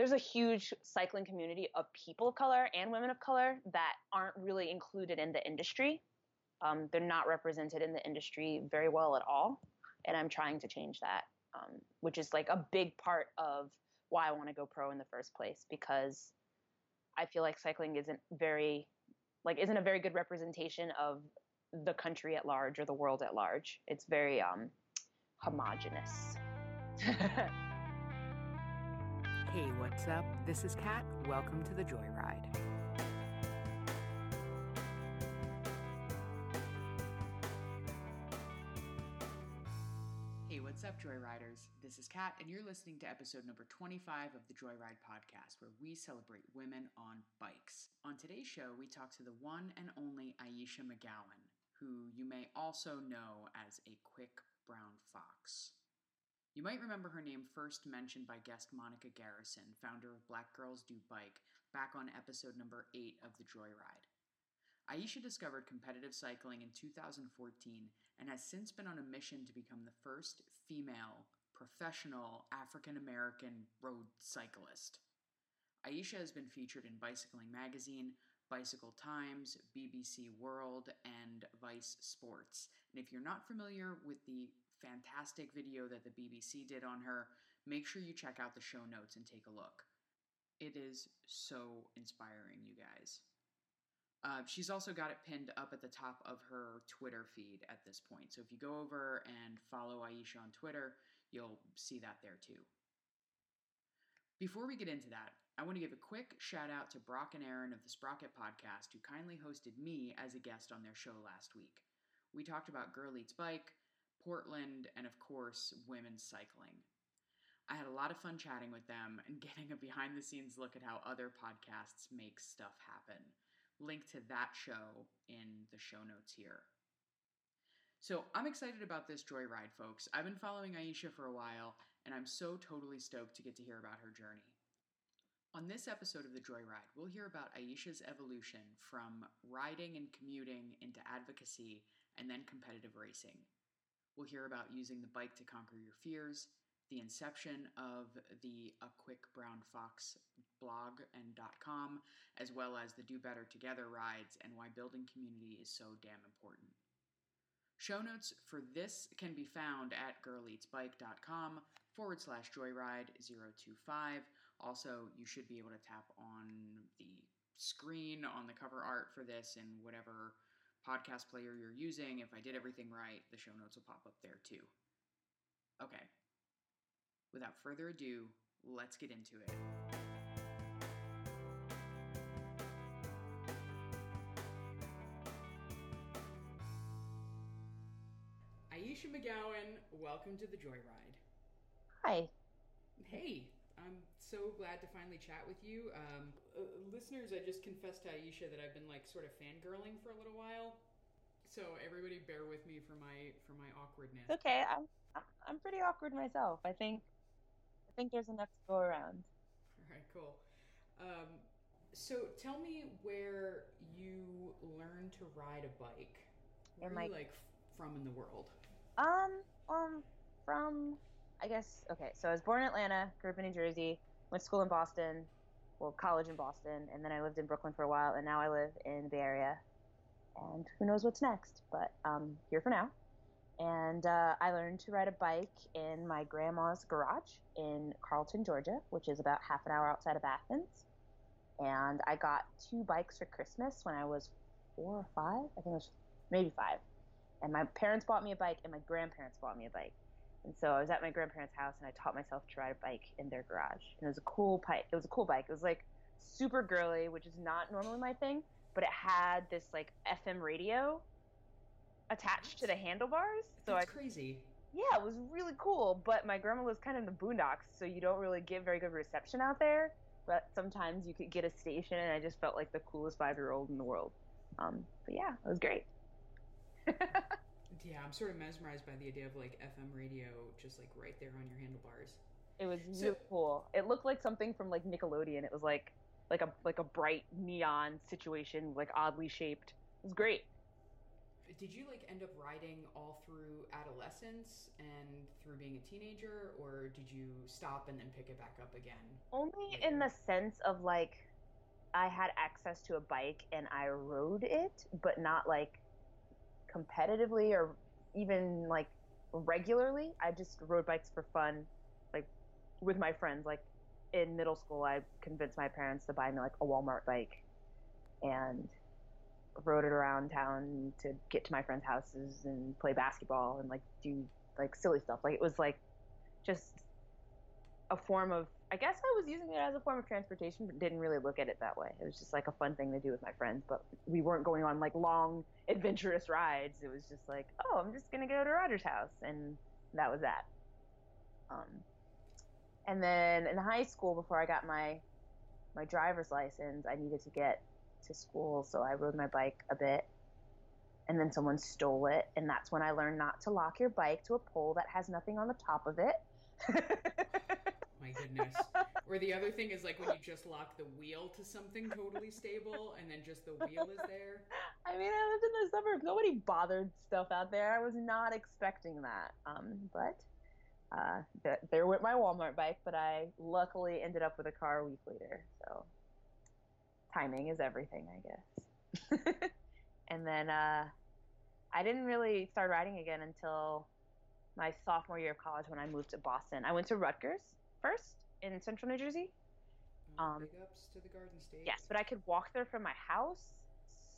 there's a huge cycling community of people of color and women of color that aren't really included in the industry. Um, they're not represented in the industry very well at all, and I'm trying to change that, um, which is like a big part of why I want to go pro in the first place because I feel like cycling isn't very like isn't a very good representation of the country at large or the world at large. It's very um, homogenous. Hey, what's up? This is Kat. Welcome to the Joyride. Hey, what's up, Joyriders? This is Kat, and you're listening to episode number 25 of the Joyride podcast, where we celebrate women on bikes. On today's show, we talk to the one and only Ayesha McGowan, who you may also know as a quick brown fox. You might remember her name first mentioned by guest Monica Garrison, founder of Black Girls Do Bike, back on episode number 8 of The Joyride. Ayesha discovered competitive cycling in 2014 and has since been on a mission to become the first female professional African American road cyclist. Ayesha has been featured in Bicycling Magazine, Bicycle Times, BBC World, and Vice Sports. And if you're not familiar with the fantastic video that the BBC did on her. Make sure you check out the show notes and take a look. It is so inspiring, you guys. Uh, she's also got it pinned up at the top of her Twitter feed at this point. So if you go over and follow Ayesha on Twitter, you'll see that there too. Before we get into that, I want to give a quick shout out to Brock and Aaron of the Sprocket podcast who kindly hosted me as a guest on their show last week. We talked about Girl Eats Bike, Portland, and of course, women's cycling. I had a lot of fun chatting with them and getting a behind the scenes look at how other podcasts make stuff happen. Link to that show in the show notes here. So I'm excited about this joyride, folks. I've been following Ayesha for a while, and I'm so totally stoked to get to hear about her journey. On this episode of the Joyride, we'll hear about Ayesha's evolution from riding and commuting into advocacy and then competitive racing. We'll hear about using the bike to conquer your fears, the inception of the A Quick Brown Fox blog and .com, as well as the Do Better Together rides and why building community is so damn important. Show notes for this can be found at girleatsbike.com forward slash joyride 025. Also, you should be able to tap on the screen on the cover art for this and whatever podcast player you're using. If I did everything right, the show notes will pop up there too. Okay. Without further ado, let's get into it. Ayesha McGowan, welcome to the Joyride. Hi. Hey, I'm so glad to finally chat with you. Um, uh, listeners, I just confessed to Ayesha that I've been like sort of fangirling for a little while. So everybody, bear with me for my for my awkwardness. okay, I'm I'm pretty awkward myself. I think I think there's enough to go around. All right, cool. Um, so tell me where you learned to ride a bike. Where are you like from in the world? Um, um, from I guess okay. So I was born in Atlanta, grew up in New Jersey, went to school in Boston, well, college in Boston, and then I lived in Brooklyn for a while, and now I live in the Bay Area. And who knows what's next? But um, here for now. And uh, I learned to ride a bike in my grandma's garage in Carlton, Georgia, which is about half an hour outside of Athens. And I got two bikes for Christmas when I was four or five. I think it was maybe five. And my parents bought me a bike, and my grandparents bought me a bike. And so I was at my grandparents' house and I taught myself to ride a bike in their garage. And it was a cool bike. It was a cool bike. It was like super girly, which is not normally my thing, but it had this like FM radio attached to the handlebars. So That's I crazy. Yeah, it was really cool. But my grandma was kind of in the boondocks, so you don't really get very good reception out there. But sometimes you could get a station, and I just felt like the coolest five year old in the world. Um, but yeah, it was great. Yeah, I'm sort of mesmerized by the idea of like FM radio just like right there on your handlebars. It was so, cool. It looked like something from like Nickelodeon. It was like like a like a bright neon situation, like oddly shaped. It was great. did you like end up riding all through adolescence and through being a teenager, or did you stop and then pick it back up again? Only later? in the sense of like I had access to a bike and I rode it, but not like competitively or even like regularly. I just rode bikes for fun, like with my friends. Like in middle school, I convinced my parents to buy me like a Walmart bike and rode it around town to get to my friends' houses and play basketball and like do like silly stuff. Like it was like just a form of I guess I was using it as a form of transportation, but didn't really look at it that way. It was just like a fun thing to do with my friends, but we weren't going on like long adventurous rides. It was just like, oh, I'm just gonna go to Roger's house, and that was that. Um, and then in high school, before I got my my driver's license, I needed to get to school, so I rode my bike a bit. And then someone stole it, and that's when I learned not to lock your bike to a pole that has nothing on the top of it. my goodness. or the other thing is like when you just lock the wheel to something totally stable and then just the wheel is there. I mean, I lived in the suburbs. Nobody bothered stuff out there. I was not expecting that. Um, but uh, th- there went my Walmart bike, but I luckily ended up with a car a week later. So timing is everything, I guess. and then uh, I didn't really start riding again until my sophomore year of college when I moved to Boston. I went to Rutgers first in central New Jersey. Oh, um, Big ups to the Garden State. Yes, but I could walk there from my house,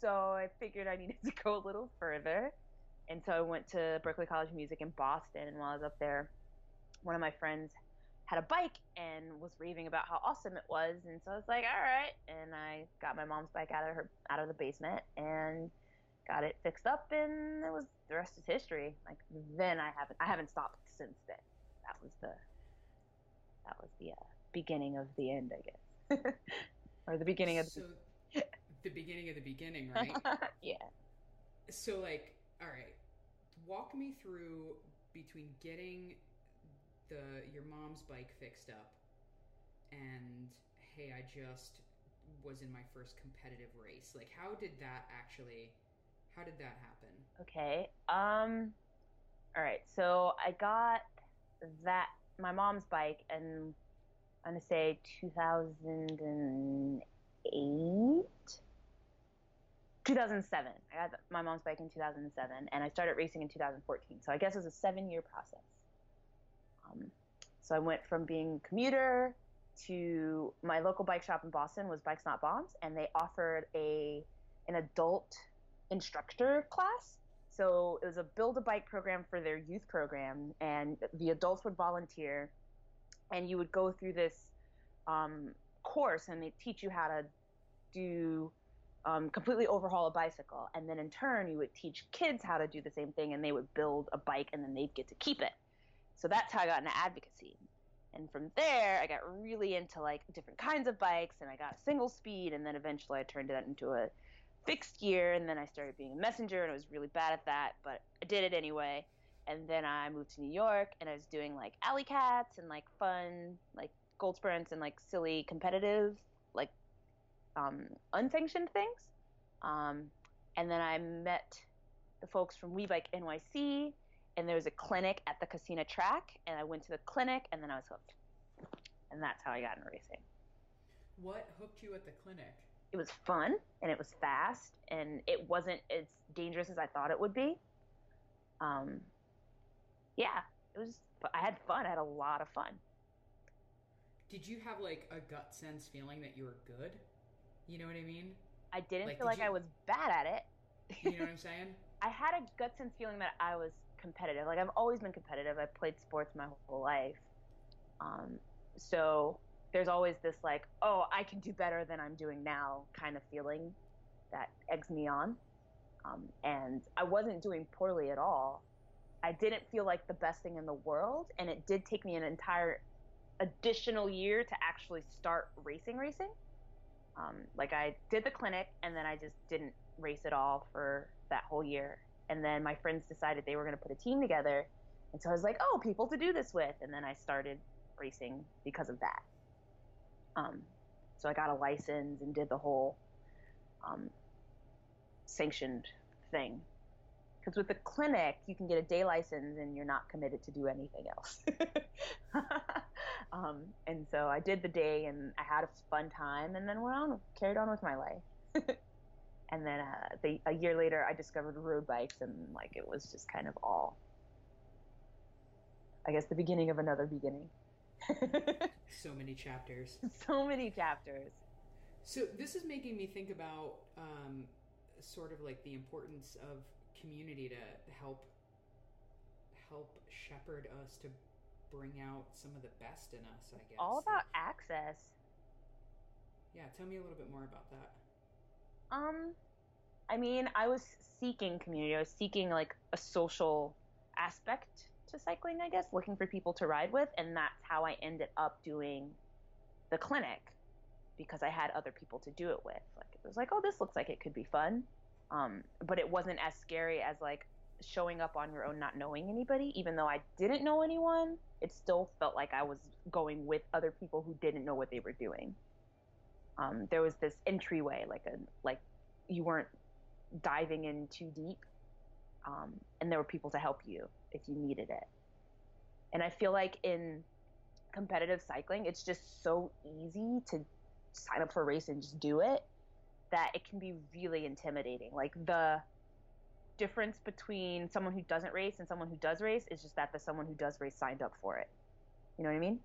so I figured I needed to go a little further. And so I went to Berklee College of Music in Boston, and while I was up there, one of my friends had a bike and was raving about how awesome it was, and so I was like, "All right," and I got my mom's bike out of her out of the basement and got it fixed up, and it was the rest is history. Like then I haven't I haven't stopped since then. That was the that was the uh, beginning of the end, I guess, or the beginning of the. So, the beginning of the beginning, right? yeah. So, like, all right, walk me through between getting the your mom's bike fixed up and hey, I just was in my first competitive race. Like, how did that actually? How did that happen? Okay. Um. All right. So I got that my mom's bike and I'm gonna say 2008, 2007. I got my mom's bike in 2007, and I started racing in 2014. So I guess it was a seven-year process. Um, so I went from being commuter to my local bike shop in Boston was Bikes Not Bombs, and they offered a an adult instructor class so it was a build a bike program for their youth program, and the adults would volunteer, and you would go through this um, course, and they teach you how to do um, completely overhaul a bicycle, and then in turn you would teach kids how to do the same thing, and they would build a bike, and then they'd get to keep it. So that's how I got into advocacy. And from there, I got really into like different kinds of bikes, and I got single speed, and then eventually I turned it into a fixed gear and then I started being a messenger and I was really bad at that, but I did it anyway. And then I moved to New York and I was doing like alley cats and like fun, like gold sprints and like silly competitive, like um, unsanctioned things. Um, and then I met the folks from WeBike NYC and there was a clinic at the Kissena track and I went to the clinic and then I was hooked. And that's how I got into racing. What hooked you at the clinic? It was fun and it was fast and it wasn't as dangerous as I thought it would be. Um, yeah, it was. I had fun. I had a lot of fun. Did you have like a gut sense feeling that you were good? You know what I mean? I didn't like, feel did like you... I was bad at it. You know what I'm saying? I had a gut sense feeling that I was competitive. Like I've always been competitive. I played sports my whole life. Um, so there's always this like, oh, I can do better than I'm doing now kind of feeling that eggs me on. Um, and I wasn't doing poorly at all. I didn't feel like the best thing in the world, and it did take me an entire additional year to actually start racing racing. Um, like I did the clinic, and then I just didn't race at all for that whole year. And then my friends decided they were going to put a team together, and so I was like, oh, people to do this with, and then I started racing because of that. Um, so I got a license and did the whole um, sanctioned thing. Because with the clinic, you can get a day license and you're not committed to do anything else. um, and so I did the day and I had a fun time and then went on, carried on with my life. and then uh, the, a year later, I discovered road bikes and like it was just kind of all, I guess, the beginning of another beginning. So many chapters. So many chapters. So this is making me think about um, sort of like the importance of community to help help shepherd us to bring out some of the best in us, I guess. All about access. Yeah, tell me a little bit more about that. Um I mean, I was seeking community. I was seeking like a social aspect to cycling, I guess, looking for people to ride with, and that's how I ended up doing the clinic because I had other people to do it with. Like it was like, oh, this looks like it could be fun. Um, but it wasn't as scary as like showing up on your own, not knowing anybody. Even though I didn't know anyone, it still felt like I was going with other people who didn't know what they were doing. Um, there was this entryway, like a like you weren't diving in too deep, um, and there were people to help you if you needed it. And I feel like in competitive cycling, it's just so easy to sign up for a race and just do it that it can be really intimidating. Like the difference between someone who doesn't race and someone who does race is just that the someone who does race signed up for it. You know what I mean?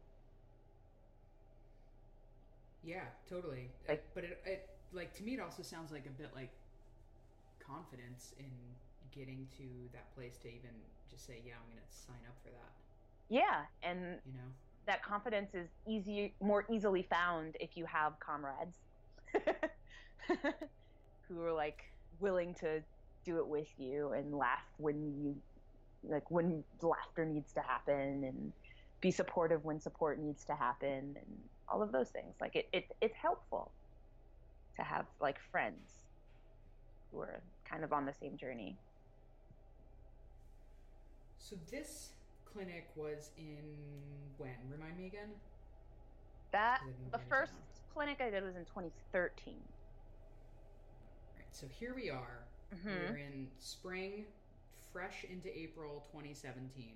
Yeah, totally. Like, but it, it like to me it also sounds like a bit like confidence in getting to that place to even just say, yeah, I'm going to sign up for that. Yeah, and you know? that confidence is easy, more easily found if you have comrades who are like willing to do it with you and laugh when you like when laughter needs to happen and be supportive when support needs to happen and all of those things. Like it, it it's helpful to have like friends who are kind of on the same journey so this clinic was in when remind me again that the first clinic I did was in 2013. Right, so here we are. Mm-hmm. We're in spring, fresh into April 2017.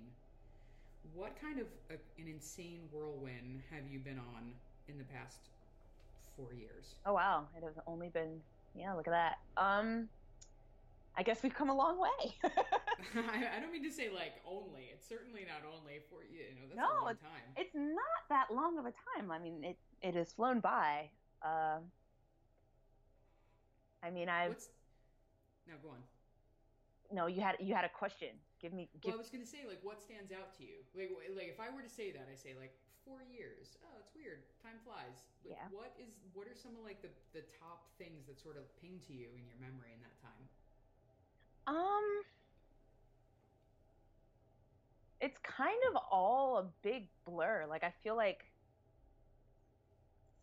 What kind of a, an insane whirlwind have you been on in the past four years? Oh wow, it has only been yeah. Look at that. Um, I guess we've come a long way. I, I, don't mean to say like only. It's certainly not only for you. You know, that's no, a long time. It's not that long of a time. I mean, it it has flown by. Uh, I mean, I've. What's... Now go on. No, you had you had a question. Give me. Give... Well, I was gonna say like, what stands out to you? Like, like if I were to say that, I say like four years. Oh, it's weird. Time flies. Like, yeah. What is? What are some of like the the top things that sort of ping to you in your memory in that time? Um, it's kind of all a big blur. Like I feel like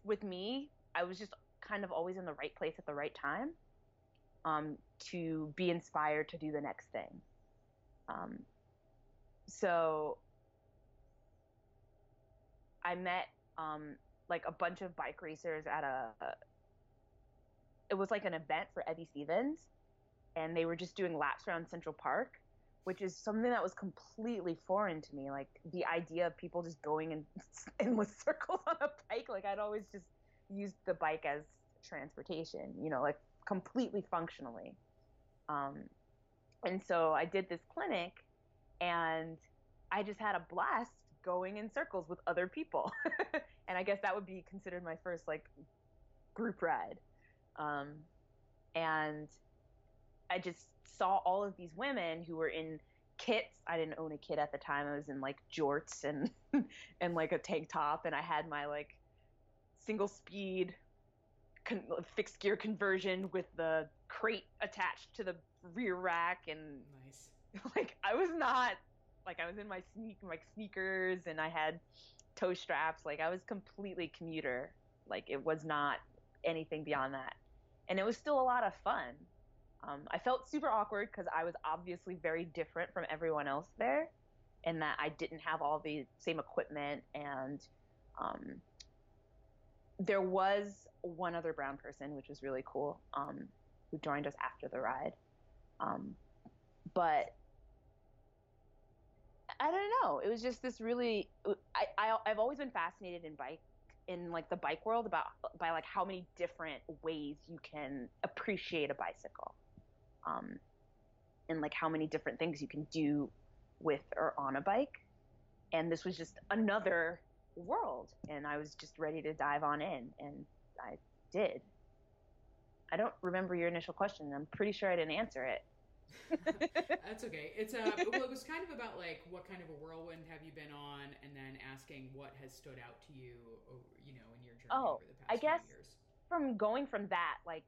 with me, I was just kind of always in the right place at the right time um, to be inspired to do the next thing. Um, so I met um, like a bunch of bike racers at a. It was like an event for Evie Stevens, and they were just doing laps around Central Park, which is something that was completely foreign to me. Like the idea of people just going in endless circles on a bike. Like I'd always just used the bike as transportation, you know, like completely functionally. Um, and so I did this clinic, and I just had a blast going in circles with other people. and I guess that would be considered my first like group ride. Um, and I just saw all of these women who were in kits. I didn't own a kit at the time. I was in like jorts and and like a tank top, and I had my like single speed con- fixed gear conversion with the crate attached to the rear rack, and nice. Like I was not like I was in my sneak like sneakers, and I had toe straps. Like I was completely commuter. Like it was not anything beyond that, and it was still a lot of fun. Um, I felt super awkward because I was obviously very different from everyone else there, and that I didn't have all the same equipment. And um, there was one other brown person, which was really cool, um, who joined us after the ride. Um, but I don't know. It was just this really. I, I I've always been fascinated in bike in like the bike world about by like how many different ways you can appreciate a bicycle, um, and like how many different things you can do with or on a bike, and this was just another world, and I was just ready to dive on in, and I did. I don't remember your initial question. I'm pretty sure I didn't answer it. That's okay. It's uh, well, it was kind of about like what kind of a whirlwind have you been on, and then asking what has stood out to you, you know, in your journey oh, over the past I guess years. From going from that, like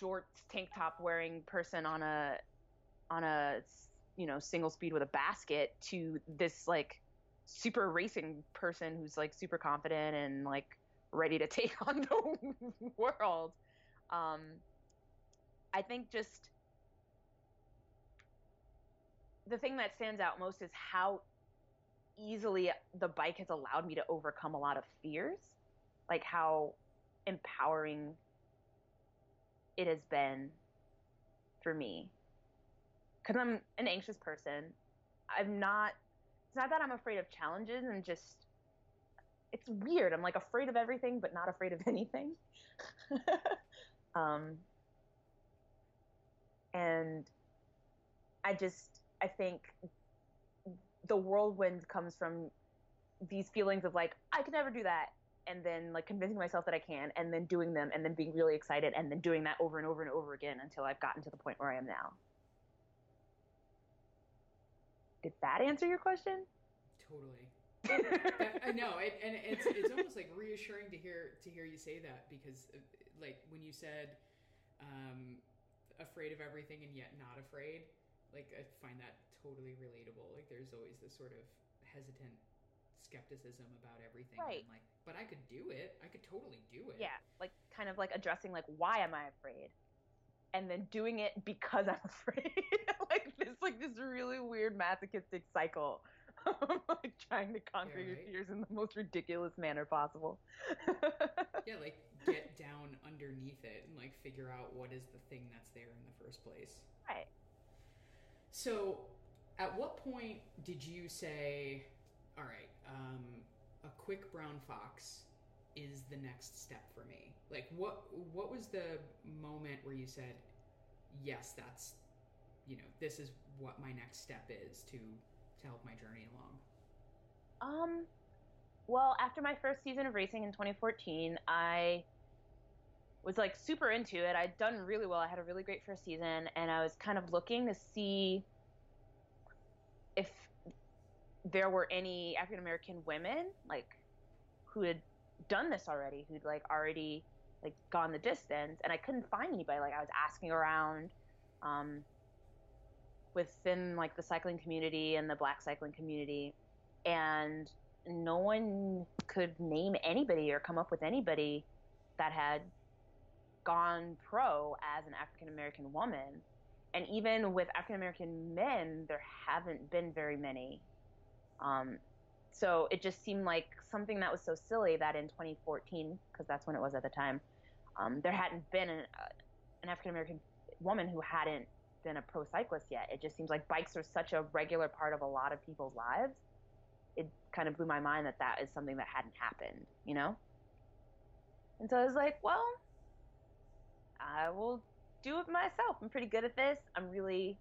jorts tank top wearing person on a on a you know single speed with a basket to this like super racing person who's like super confident and like ready to take on the world. Um, I think just the thing that stands out most is how easily the bike has allowed me to overcome a lot of fears like how empowering it has been for me. Because i'm an anxious person. I'm not it's not that i'm afraid of challenges and just it's weird. I'm like afraid of everything but not afraid of anything. Um and i just I think the whirlwind comes from these feelings of like I could never do that and then like convincing myself that I can and then doing them and then being really excited and then doing that over and over and over again until I've gotten to the point where I am now. Did that answer your question? Totally. I know, it, and it's it's almost like reassuring to hear to hear you say that because uh, like when you said um, afraid of everything and yet not afraid, like I find that totally relatable. Like there's always this sort of hesitant skepticism about everything. Right. like, but I could do it. I could totally do it. Yeah. Like kind of like addressing like why am I afraid? And then doing it because I'm afraid. like this like this really weird masochistic cycle. Of like trying to conquer Yeah, your fears in the most ridiculous manner possible. Yeah, like get down underneath it and like figure out what is the thing that's there in the first place. right. So, at what point did you say, "All right, um, a quick brown fox is the next step for me"? Like, what what was the moment where you said, "Yes, that's, you know, this is what my next step is to to help my journey along"? Um, well, after my first season of racing in 2014, I was like super into it. I'd done really well. I had a really great first season, and I was kind of looking to see if there were any African American women like who had done this already, who'd like already like gone the distance, and I couldn't find anybody. Like I was asking around. Um, within like the cycling community and the black cycling community and no one could name anybody or come up with anybody that had gone pro as an African American woman. And even with African American men, there haven't been very many. Um, so it just seemed like something that was so silly that in 2014, because that's when it was at the time, um, there hadn't been an, uh, an African American woman who hadn't been a pro cyclist yet. It just seems like bikes are such a regular part of a lot of people's lives. It kind of blew my mind that that is something that hadn't happened, you know? And so I was like, well, I will do it myself. I'm pretty good at this. I'm really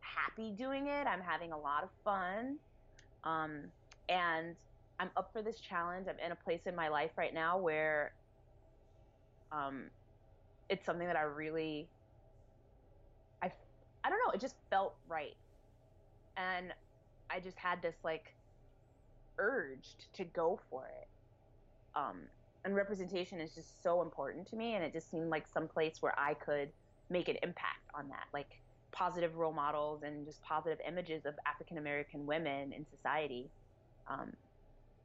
happy doing it. I'm having a lot of fun. Um, and I'm up for this challenge. I'm in a place in my life right now where um, it's something that I really I I don't know, it just felt right. And I just had this like urge to go for it. Um, and representation is just so important to me and it just seemed like some place where I could make an impact on that. Like positive role models and just positive images of African American women in society. Um,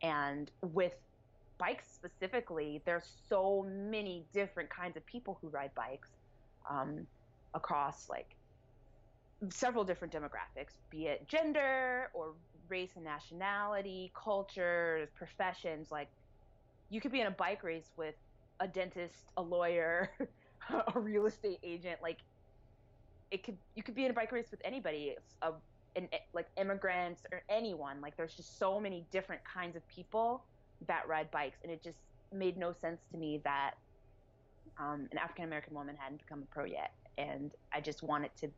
and with bikes specifically, there's so many different kinds of people who ride bikes um, across like several different demographics, be it gender or race and nationality, cultures, professions. Like you could be in a bike race with a dentist, a lawyer, a real estate agent. Like it could you could be in a bike race with anybody, a, an, like immigrants or anyone. Like there's just so many different kinds of people that ride bikes, and it just made no sense to me that um, an African American woman hadn't become a pro yet, and I just wanted to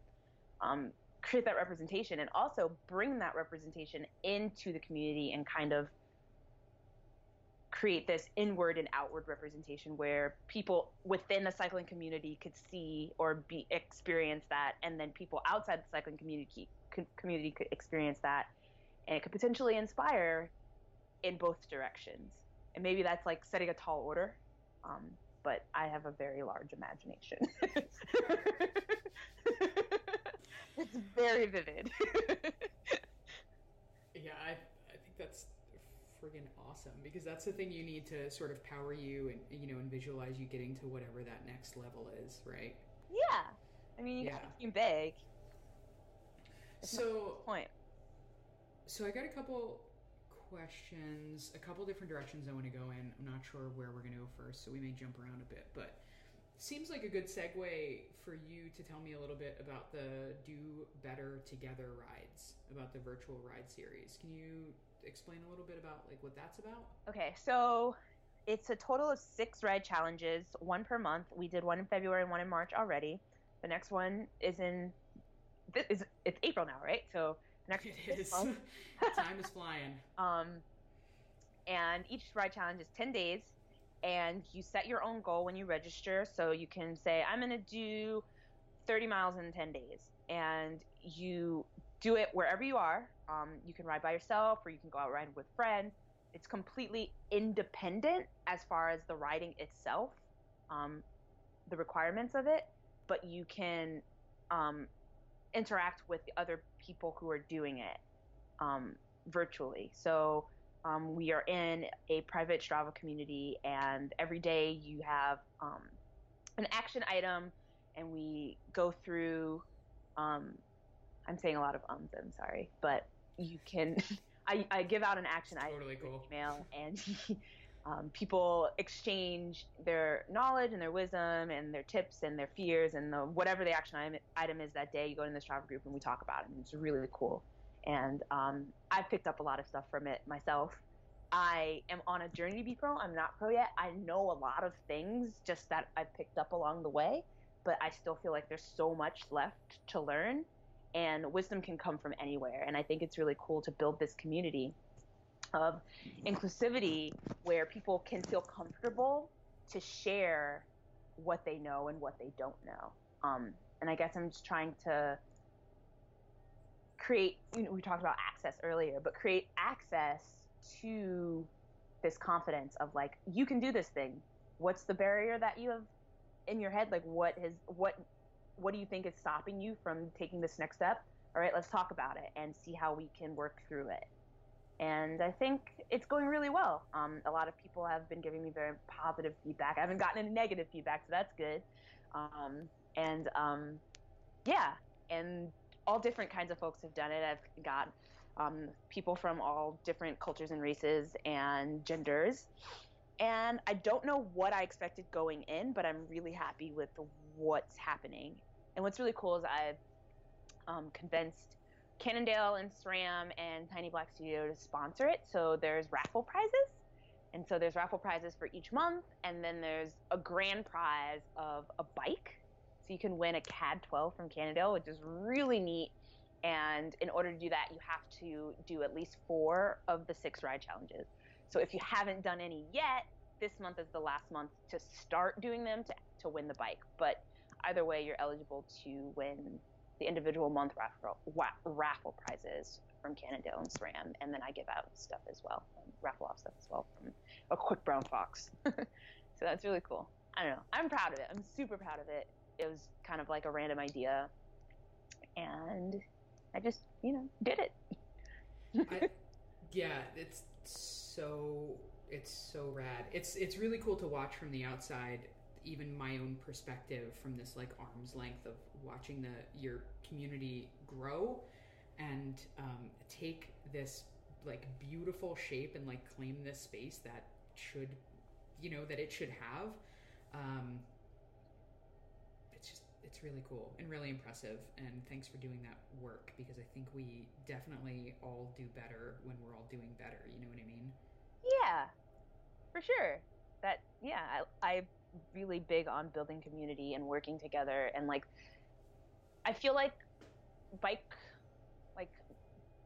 um, create that representation and also bring that representation into the community and kind of create this inward and outward representation where people within the cycling community could see or be experience that and then people outside the cycling community community could experience that and it could potentially inspire in both directions. And maybe that's like setting a tall order um, but i have a very large imagination. It's very vivid. Yeah I, I think that's friggin' awesome because that's the thing you need to sort of power you and you know and visualize you getting to whatever that next level is, right? Yeah, I mean you yeah. dream big. It's so point. So I got a couple questions, a couple different directions I want to go in. I'm not sure where we're gonna go first, so we may jump around a bit, but seems like a good segue for you to tell me a little bit about the Do Better Together rides, about the virtual ride series. Can you explain a little bit about like what that's about? Okay, so it's a total of six ride challenges, one per month. We did one in February and one in March already. The next one is in this is it's April now, right? So next it is. time is flying. Um, and each ride challenge is ten days, and you set your own goal when you register. So you can say I'm going to do 30 miles in 10 days, and you do it wherever you are. Um, you can ride by yourself or you can go out riding with friends. It's completely independent as far as the riding itself, um, the requirements of it, but you can um, interact with the other people who are doing it um, virtually. So um, we are in a private Strava community, and every day you have um, an action item, and we go through I'm saying a lot of ums. I'm sorry, but you can. I, I give out an action item cool. email, and um, people exchange their knowledge and their wisdom and their tips and their fears and the whatever the action item is that day. You go in the Strava group and we talk about it, and it's really cool. And um, I've picked up a lot of stuff from it myself. I am on a journey to be pro. I'm not pro yet. I know a lot of things just that I've picked up along the way, but I still feel like there's so much left to learn and wisdom can come from anywhere. And I think it's really cool to build this community of inclusivity where people can feel comfortable to share what they know and what they don't know. Um, and I guess I'm just trying to create, you know, we talked about access earlier, but create access to this confidence of like, you can do this thing. What's the barrier that you have in your head? Like, what has, what what do you think is stopping you from taking this next step? All right, let's talk about it and see how we can work through it. And I think it's going really well. Um, a lot of people have been giving me very positive feedback. I haven't gotten any negative feedback, so that's good. Um, and um, yeah, and all different kinds of folks have done it. I've got um, people from all different cultures and races and genders. And I don't know what I expected going in, but I'm really happy with what's happening. And what's really cool is I've um, convinced Cannondale and SRAM and Tiny Black Studio to sponsor it. So there's raffle prizes. And so there's raffle prizes for each month. And then there's a grand prize of a bike. So you can win a CAAD 12 from Cannondale, which is really neat. And in order to do that, you have to do at least four of the six ride challenges. So if you haven't done any yet, this month is the last month to start doing them to, to win the bike. But either way, you're eligible to win the individual month raffle, raffle prizes from Cannondale and SRAM, and then I give out stuff as well, raffle off stuff as well from a quick brown fox. so that's really cool. I don't know. I'm proud of it. I'm super proud of it. It was kind of like a random idea, and I just, you know, did it. I, yeah, it's so it's so rad. It's it's really cool to watch from the outside even my own perspective from this like arm's length of watching the your community grow and um, take this like beautiful shape and like claim this space that should you know that it should have um, it's just it's really cool and really impressive. And thanks for doing that work because I think we definitely all do better when we're all doing better. You know what I mean? Yeah, for sure. That yeah, I, I really big on building community and working together and like I feel like bike like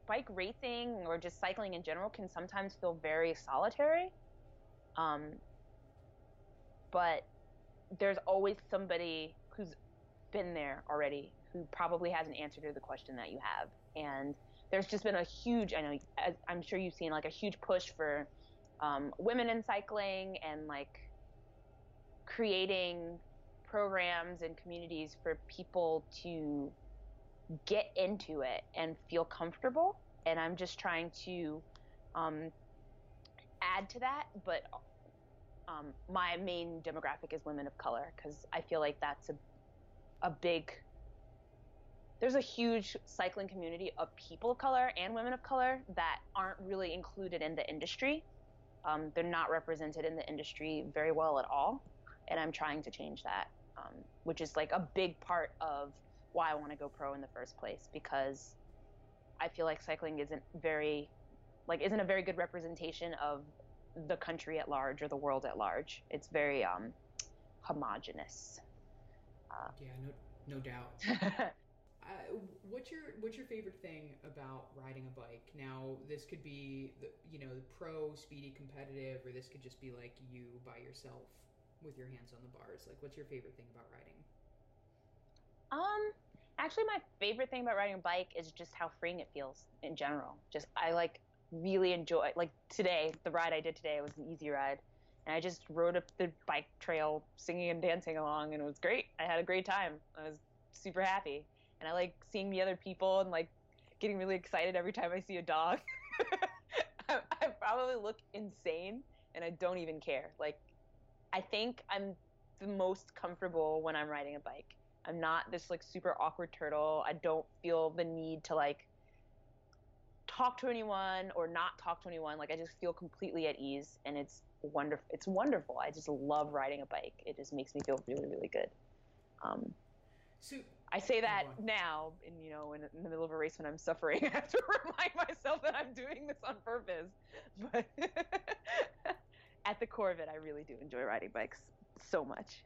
bike racing or just cycling in general can sometimes feel very solitary. Um, but there's always somebody who's been there already who probably has an answer to the question that you have. And there's just been a huge, I know, I'm sure you've seen like a huge push for um, women in cycling and like creating programs and communities for people to get into it and feel comfortable. And I'm just trying to um, add to that, but um, my main demographic is women of color because I feel like that's a a big there's a huge cycling community of people of color and women of color that aren't really included in the industry. Um, they're not represented in the industry very well at all, and I'm trying to change that, um, which is like a big part of why I want to go pro in the first place because I feel like cycling isn't very like isn't a very good representation of the country at large or the world at large. It's very um, homogenous. Uh, yeah, no, no doubt. uh, what's your what's your favorite thing about riding a bike? Now, this could be the you know the pro, speedy, competitive, or this could just be like you by yourself with your hands on the bars. Like, what's your favorite thing about riding? Um, actually, my favorite thing about riding a bike is just how freeing it feels in general. Just I like really enjoy like today the ride I did today was an easy ride and I just rode up the bike trail singing and dancing along and it was great. I had a great time. I was super happy. And I like seeing the other people and like getting really excited every time I see a dog. I, I probably look insane and I don't even care. Like I think I'm the most comfortable when I'm riding a bike. I'm not this like super awkward turtle. I don't feel the need to like talk to anyone or not talk to anyone. Like I just feel completely at ease and it's wonderful. It's wonderful. I just love riding a bike. It just makes me feel really, really good. Um, so I say that now, and you know, in, in, the middle of a race when I'm suffering, I have to remind myself that I'm doing this on purpose. But at the core of it, I really do enjoy riding bikes so much.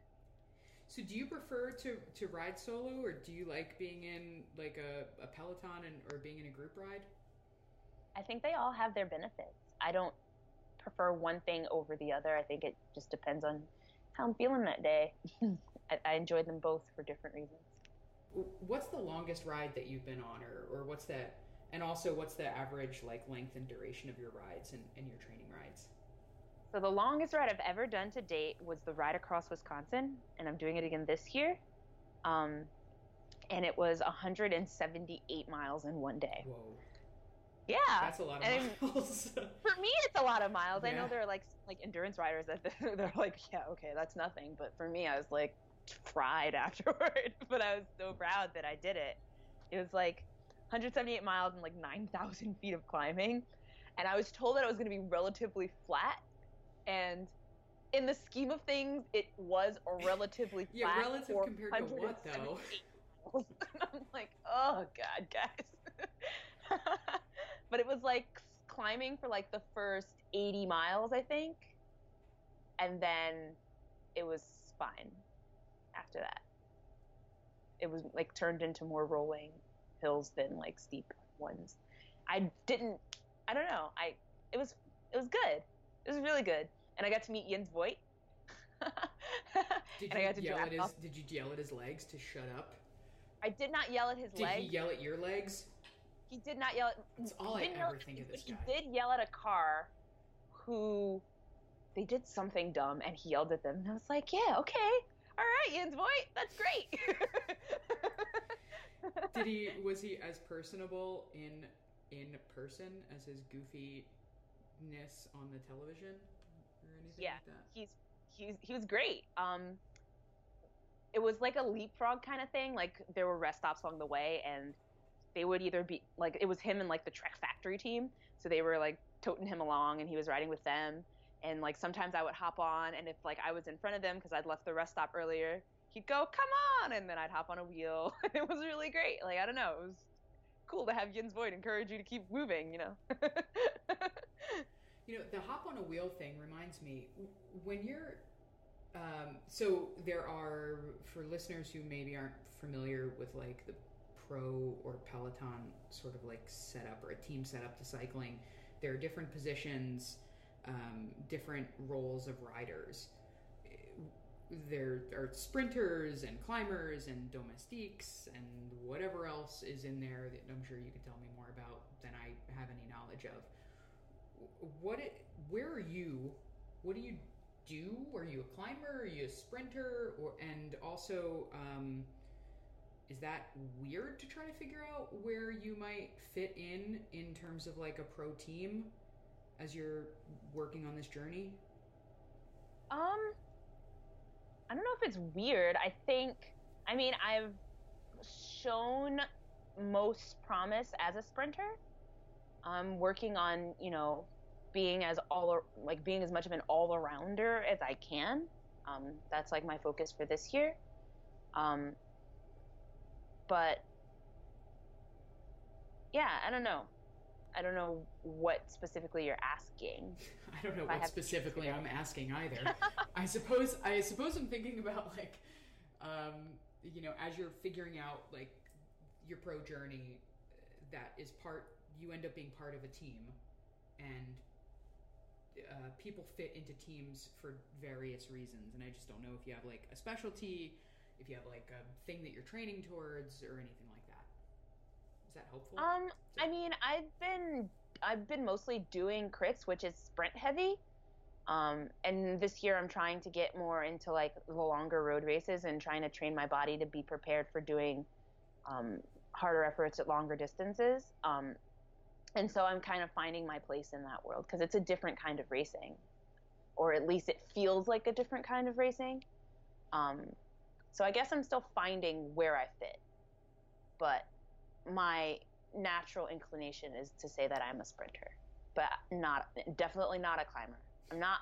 So, do you prefer to to ride solo, or do you like being in like a, a peloton and or being in a group ride? I think they all have their benefits. I don't prefer one thing over the other. I think it just depends on how I'm feeling that day. I, I enjoy them both for different reasons. What's the longest ride that you've been on, or, or what's that? And also, what's the average like length and duration of your rides and, and your training rides? So the longest ride I've ever done to date was the ride across Wisconsin, and I'm doing it again this year. Um, and it was 178 miles in one day. Whoa. Yeah, that's a lot of and miles. for me, it's a lot of miles. Yeah. I know there are like like endurance riders that they're like, yeah, okay, that's nothing. But for me, I was like fried afterward. but I was so proud that I did it. It was like 178 miles and like 9,000 feet of climbing, and I was told that it was going to be relatively flat. And in the scheme of things, it was a relatively flat. Yeah, relative compared to what though? I'm like, oh god, guys but it was like climbing for like the first 80 miles, I think. And then it was fine after that. It was like turned into more rolling hills than like steep ones. I didn't I don't know. I it was it was good. It was really good. And I got to meet Jens Voigt. did, you yell at his, did you yell at his legs to shut up? I did not yell at his did legs. Did he yell at your legs? he did not yell at. That's all I ever think of this guy. He did yell at a car, who, they did something dumb, and he yelled at them, and I was like, yeah, okay, all right, Jens Voigt, that's great. did he? Was he as personable in in person as his goofiness on the television or anything yeah, like that? he's he's he was great. Um, it was like a leapfrog kind of thing. Like there were rest stops along the way, and they would either be like it was him and like the Trek Factory team, so they were like toting him along, and he was riding with them. And like sometimes I would hop on, and if like I was in front of them because I'd left the rest stop earlier, he'd go, "Come on," and then I'd hop on a wheel. it was really great. Like I don't know, it was cool to have Jens Voigt encourage you to keep moving. You know. you know, the hop on a wheel thing reminds me when you're. Um, so there are for listeners who maybe aren't familiar with like the pro or peloton sort of like setup or a team setup to cycling there are different positions um, different roles of riders there are sprinters and climbers and domestiques and whatever else is in there that I'm sure you could tell me more about than I have any knowledge of. What where are you? What do you do? Are you a climber? Are you a sprinter? Or and also, um, is that weird to try to figure out where you might fit in in terms of like a pro team as you're working on this journey? Um, I don't know if it's weird. I think, I mean, I've shown most promise as a sprinter. I'm working on, you know, being as all like being as much of an all arounder as I can. Um, that's like my focus for this year. Um, but yeah, I don't know. I don't know what specifically you're asking. I don't know what specifically I'm asking either. I suppose I suppose I'm thinking about like um, you know, as you're figuring out like your pro journey that is part you end up being part of a team and uh, people fit into teams for various reasons and i just don't know if you have like a specialty if you have like a thing that you're training towards or anything like that is that helpful um i mean i've been I've been mostly doing crits, which is sprint heavy. Um, and this year I'm trying to get more into like the longer road races and trying to train my body to be prepared for doing um, harder efforts at longer distances. Um, and so I'm kind of finding my place in that world because it's a different kind of racing, or at least it feels like a different kind of racing. Um, so I guess I'm still finding where I fit, but my natural inclination is to say that I'm a sprinter, but not definitely not a climber. I'm not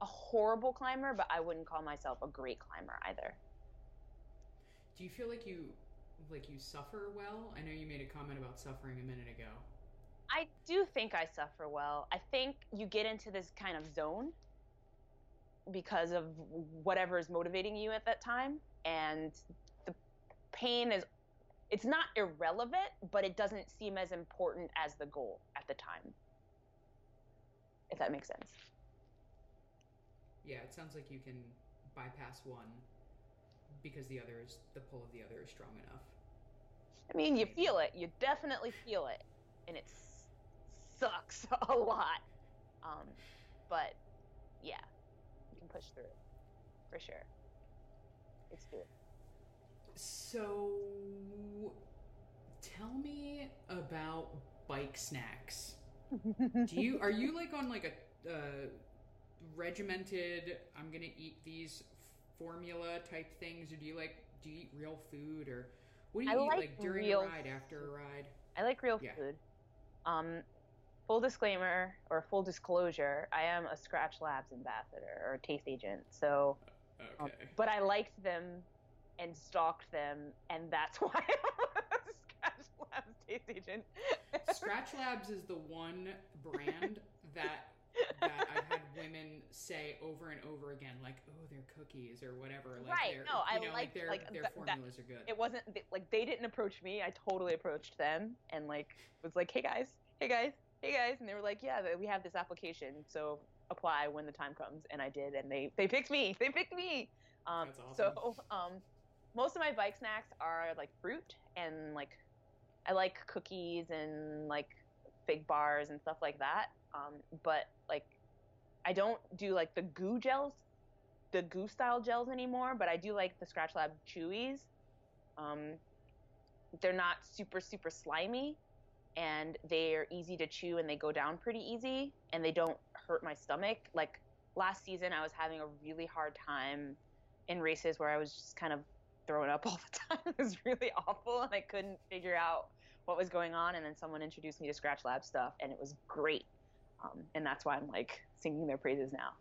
a horrible climber, but I wouldn't call myself a great climber either. Do you feel like you like you suffer well? I know you made a comment about suffering a minute ago. I do think I suffer well. I think you get into this kind of zone because of whatever is motivating you at that time and the pain is it's not irrelevant, but it doesn't seem as important as the goal at the time. If that makes sense. Yeah, it sounds like you can bypass one because the other is the pull of the other is strong enough. I mean, you feel it. You definitely feel it, and it sucks a lot. Um, but yeah, you can push through it for sure. It's good. So, tell me about bike snacks. Do you are you like on like a uh, regimented? I'm gonna eat these formula type things, or do you like do you eat real food, or what do you I eat like, like during a ride, after a ride? I like real yeah. food. Um, full disclaimer or full disclosure, I am a Skratch Labs ambassador or taste agent. So, um, okay. Um, but I liked them and stalked them, and that's why I'm a Skratch Labs taste agent. Skratch Labs is the one brand that that I've had women say over and over again, like, "Oh, their cookies or whatever." Like right? No, I know, like their like, their th- formulas that, are good. It wasn't like they didn't approach me. I totally approached them and like was like, "Hey guys, hey guys, hey guys," and they were like, "Yeah, we have this application, so apply when the time comes." And I did, and they they picked me. They picked me. Um, That's awesome. So um, most of my bike snacks are like fruit and like I like cookies and like fig bars and stuff like that. Um, but like I don't do like the goo gels, the goo style gels anymore. But I do like the Skratch Lab Chewies. Um, they're not super super slimy, and they're easy to chew and they go down pretty easy and they don't hurt my stomach. Like last season, I was having a really hard time in races where I was just kind of throwing up all the time. it was really awful, and I couldn't figure out what was going on. And then someone introduced me to Skratch Lab stuff, and it was great. Um, and that's why I'm like singing their praises now.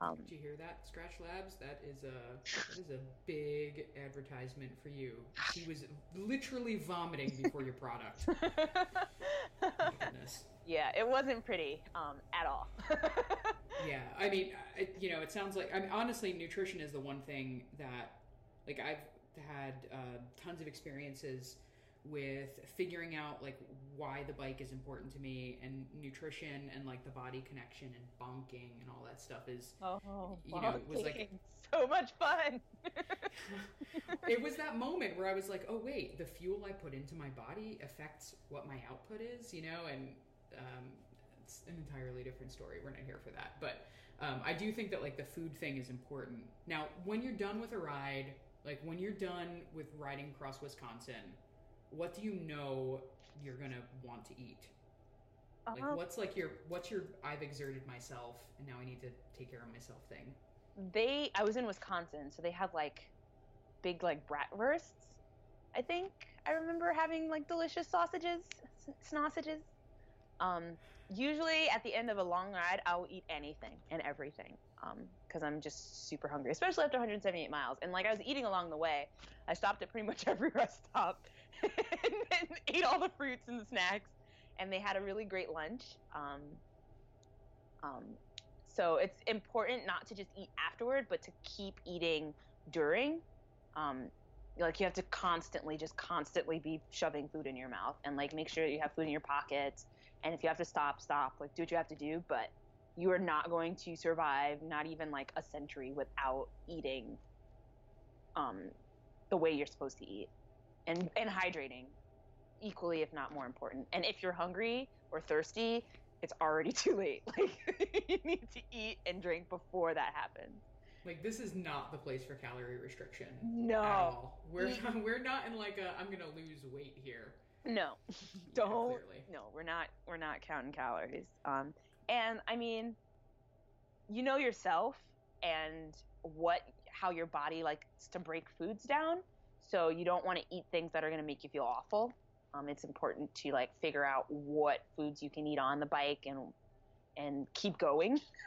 Um, Did you hear that, Skratch Labs? That is a that is a big advertisement for you. She was literally vomiting before your product. Oh yeah, it wasn't pretty um, at all. Yeah, I mean, I, you know, it sounds like I mean, honestly, nutrition is the one thing that, like, I've had uh, tons of experiences with figuring out like why the bike is important to me, and nutrition and like the body connection and bonking and all that stuff is. oh, You know, it was like- so much fun. it was that moment where I was like, oh wait, the fuel I put into my body affects what my output is, you know, and um, it's an entirely different story. We're not here for that, but um, I do think that like the food thing is important. Now, when you're done with a ride, like when you're done with riding across Wisconsin, what do you know you're gonna want to eat? Like Um, what's like your what's your I've exerted myself and now I need to take care of myself thing? they I was in Wisconsin, so they have like big like bratwursts. I think I remember having like delicious sausages, sausages. Um, usually at the end of a long ride, I'll eat anything and everything because I'm just super hungry, especially after 178 miles. And like I was eating along the way, I stopped at pretty much every rest stop and, ate all the fruits and the snacks. And they had a really great lunch. Um, um, so it's important not to just eat afterward, but to keep eating during. Um, like you have to constantly, just constantly be shoving food in your mouth, and like make sure you have food in your pockets. And if you have to stop, stop. Like do what you have to do, but you are not going to survive, not even like a century, without eating um, the way you're supposed to eat, and and hydrating, equally if not more important. And if you're hungry or thirsty, it's already too late. Like you need to eat and drink before that happens. Like this is not the place for calorie restriction. No. At all. We're not, we're not in like a I'm gonna lose weight here. No, Yeah, don't. clearly. no, we're not. We're not counting calories. Um, and I mean, you know yourself and what how your body likes to break foods down. So you don't want to eat things that are going to make you feel awful. Um, it's important to like figure out what foods you can eat on the bike and and keep going.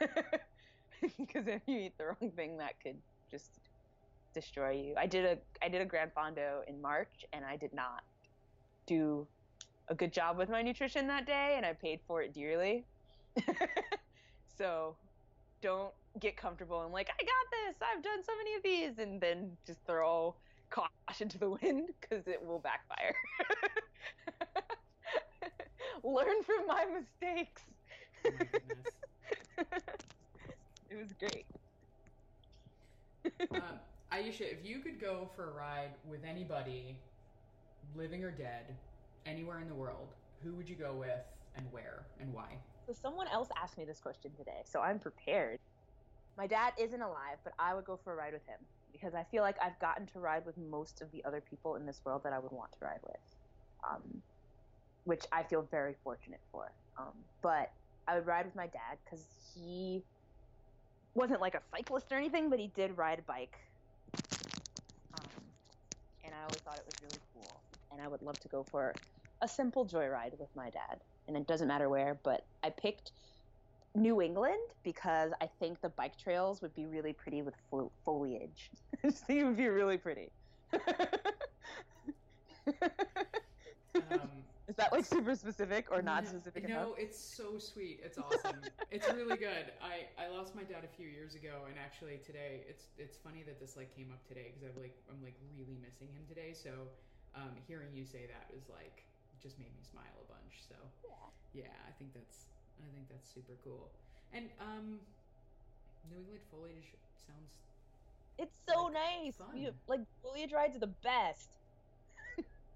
because if you eat the wrong thing, that could just destroy you. I did a I did a Gran Fondo in March, and I did not do a good job with my nutrition that day, and I paid for it dearly. so don't get comfortable and like I got this. I've done so many of these, and then just throw caution to the wind because it will backfire. Learn from my mistakes. Oh my goodness. it was great. um, Ayesha, if you could go for a ride with anybody, living or dead, anywhere in the world, who would you go with and where and why? So someone else asked me this question today, so I'm prepared. My dad isn't alive, but I would go for a ride with him because I feel like I've gotten to ride with most of the other people in this world that I would want to ride with, um, which I feel very fortunate for. Um, but I would ride with my dad because he wasn't like a cyclist or anything, but he did ride a bike, um, and I always thought it was really cool. And I would love to go for a simple joyride with my dad and it doesn't matter where, but I picked New England because I think the bike trails would be really pretty with fo- foliage. I just think it would be really pretty. Um, Is that like super specific or not no- specific No, enough? it's so sweet. It's awesome. it's really good. I I lost my dad a few years ago, and actually today, it's it's funny that this like came up today because I'm like I'm like really missing him today. So, um, hearing you say that was like just made me smile a bunch. So Yeah. yeah, I think that's I think that's super cool. And um, New England foliage sounds It's so like, nice. fun. Like foliage rides are the best.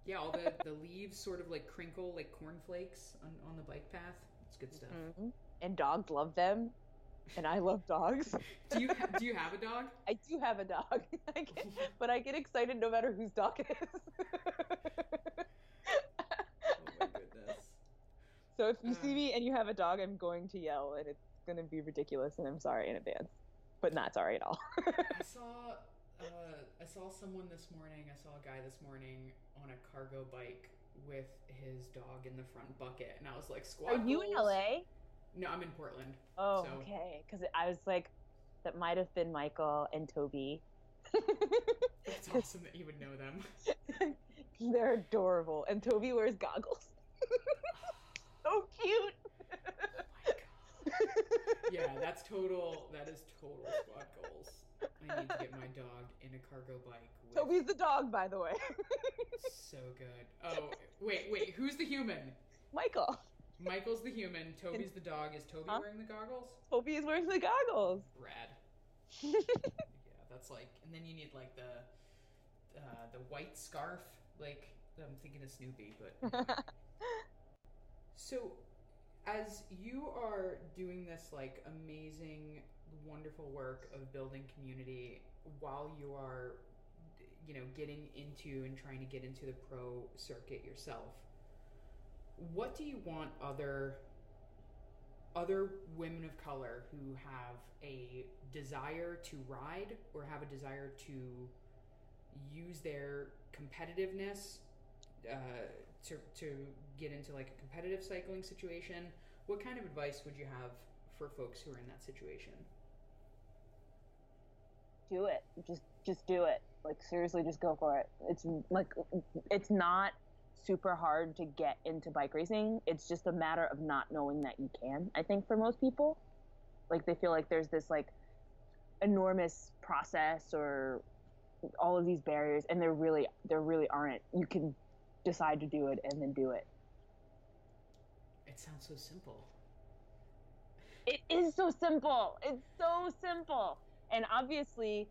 yeah. All the the leaves sort of like crinkle like cornflakes on on the bike path. It's good stuff. Mhm. And dogs love them, and I love dogs. Do you ha- do you have a dog? I do have a dog, I get, but I get excited no matter whose dog it is. Oh my goodness. So if you see Uh. me and you have a dog, I'm going to yell, and it's going to be ridiculous, and I'm sorry in advance. But not sorry at all. I saw uh, I saw someone this morning. I saw a guy this morning on a cargo bike with his dog in the front bucket, and I was like, Are "Squad you in. LA? No, I'm in Portland. Oh, So- okay. Because I was like, that might have been Michael and Toby. It's awesome that you would know them. They're adorable, and Toby wears goggles. So cute. yeah, that's total. That is total squad goals. I need to get my dog in a cargo bike. With... Toby's the dog, by the way. so good. Oh, wait, wait. Who's the human? Michael. Michael's the human. Toby's the dog. Is Toby huh? wearing the goggles? Toby is wearing the goggles. Rad. yeah, that's like, and then you need like the uh, the white scarf. Like I'm thinking of Snoopy, but. so, as you are doing this like amazing, wonderful work of building community while you are, you know, getting into and trying to get into the pro circuit yourself what do you want other other women of color who have a desire to ride or have a desire to use their competitiveness uh, to, to get into like a competitive cycling situation what kind of advice would you have for folks who are in that situation do it just just do it like seriously just go for it it's like it's not super hard to get into bike racing. It's just a matter of not knowing that you can. I think for most people, like they feel like there's this like enormous process or all of these barriers, and there really there really aren't. You can decide to do it and then do it. It sounds so simple. It is so simple. It's so simple. And obviously,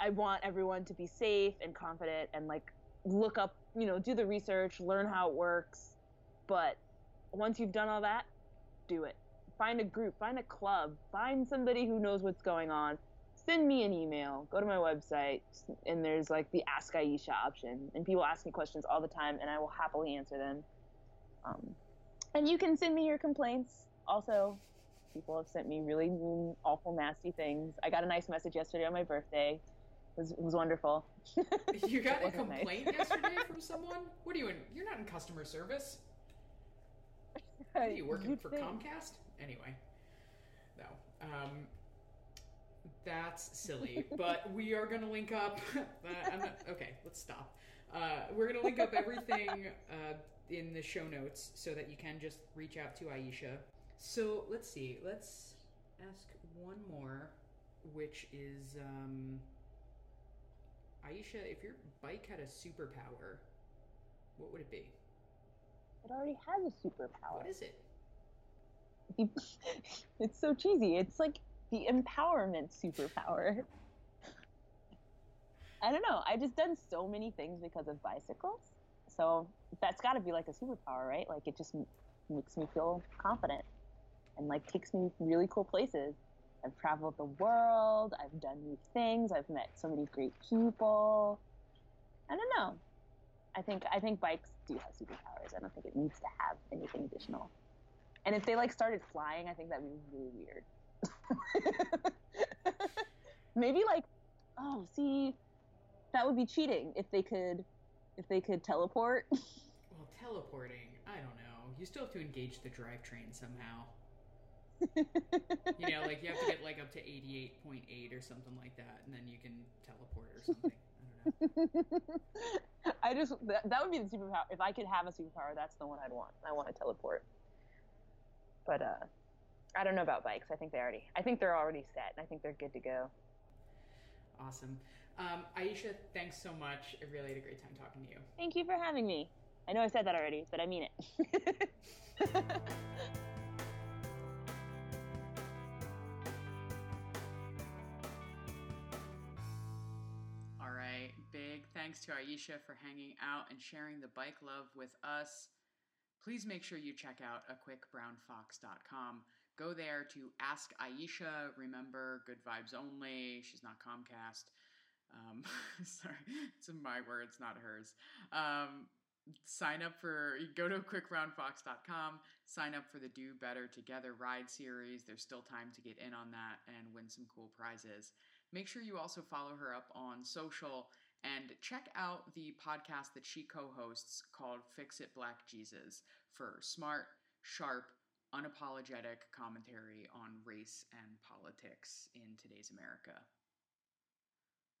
I want everyone to be safe and confident and like look up, you know, do the research, learn how it works. But once you've done all that, do it. Find a group, find a club, find somebody who knows what's going on. Send me an email. Go to my website, and there's like the Ask Ayesha option. And people ask me questions all the time, and I will happily answer them. Um, and you can send me your complaints. Also, people have sent me really mean, awful, nasty things. I got a nice message yesterday on my birthday it was, it was wonderful. you got a complaint nice. yesterday from someone? What are you in? You're not in customer service. Are you working you for think. Comcast? Anyway, no. Um, that's silly. but we are going to link up. Uh, not, okay, let's stop. Uh, we're going to link up everything uh, in the show notes so that you can just reach out to Ayesha. So let's see. Let's ask one more, which is. Um, Ayesha, if your bike had a superpower, what would it be? It already has a superpower. What is it? it's so cheesy. It's like the empowerment superpower. I don't know. I just done so many things because of bicycles. So that's got to be like a superpower, right? Like it just makes me feel confident and like takes me really cool places. I've traveled the world. I've done new things. I've met so many great people. I don't know. I think I think bikes do have superpowers. I don't think it needs to have anything additional. And if they like started flying, I think that'd be really weird. Maybe like, oh, see, that would be cheating if they could, if they could teleport. well, teleporting, I don't know. You still have to engage the drivetrain somehow you know, like you have to get like up to 88.8 or something like that, and then you can teleport or something. I, don't know. I just that, that, would be the superpower. If I could have a superpower, that's the one I'd want. I want to teleport. But uh, I don't know about bikes. I think they already. I think they're already set. I think they're good to go. Awesome, um, Ayesha. Thanks so much. I really had a great time talking to you. Thank you for having me. I know I said that already, but I mean it. All right. Big thanks to Ayesha for hanging out and sharing the bike love with us. Please make sure you check out aquickbrownfox.com. Go there to ask Ayesha. Remember, good vibes only. She's not Comcast. Um, sorry, it's in my words, not hers. Um, sign up for go to quickbrownfox.com sign up for the do better together ride series there's still time to get in on that and win some cool prizes make sure you also follow her up on social and check out the podcast that she co hosts called Fix It Black Jesus for smart, sharp, unapologetic commentary on race and politics in today's America.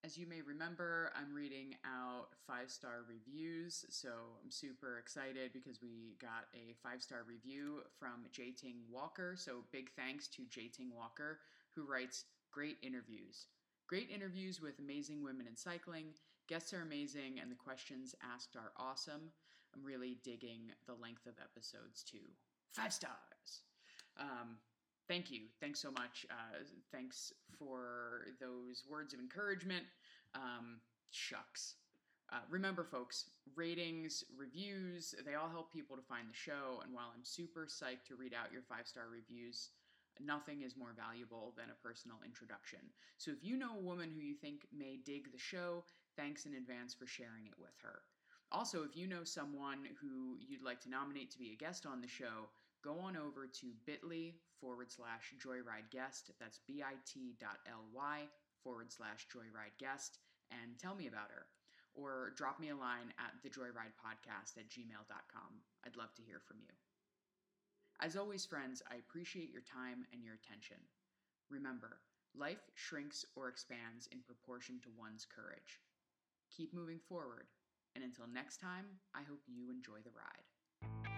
As you may remember, I'm reading out five star reviews, so I'm super excited because we got a five star review from J Ting Walker. So, big thanks to J Ting Walker, who writes Great interviews. Great interviews with amazing women in cycling. Guests are amazing, and the questions asked are awesome. I'm really digging the length of episodes too. Five stars. Um, thank you. Thanks so much. Uh, thanks for those words of encouragement. Um, shucks. Uh, remember, folks, ratings, reviews, they all help people to find the show. And while I'm super psyched to read out your five star reviews, nothing is more valuable than a personal introduction. So if you know a woman who you think may dig the show, thanks in advance for sharing it with her. Also, if you know someone who you'd like to nominate to be a guest on the show, go on over to bit.ly forward slash joyride guest. That's bit.ly forward slash joyride guest and tell me about her. Or drop me a line at thejoyridepodcast at gmail.com. I'd love to hear from you. As always, friends, I appreciate your time and your attention. Remember, life shrinks or expands in proportion to one's courage. Keep moving forward, and until next time, I hope you enjoy the ride.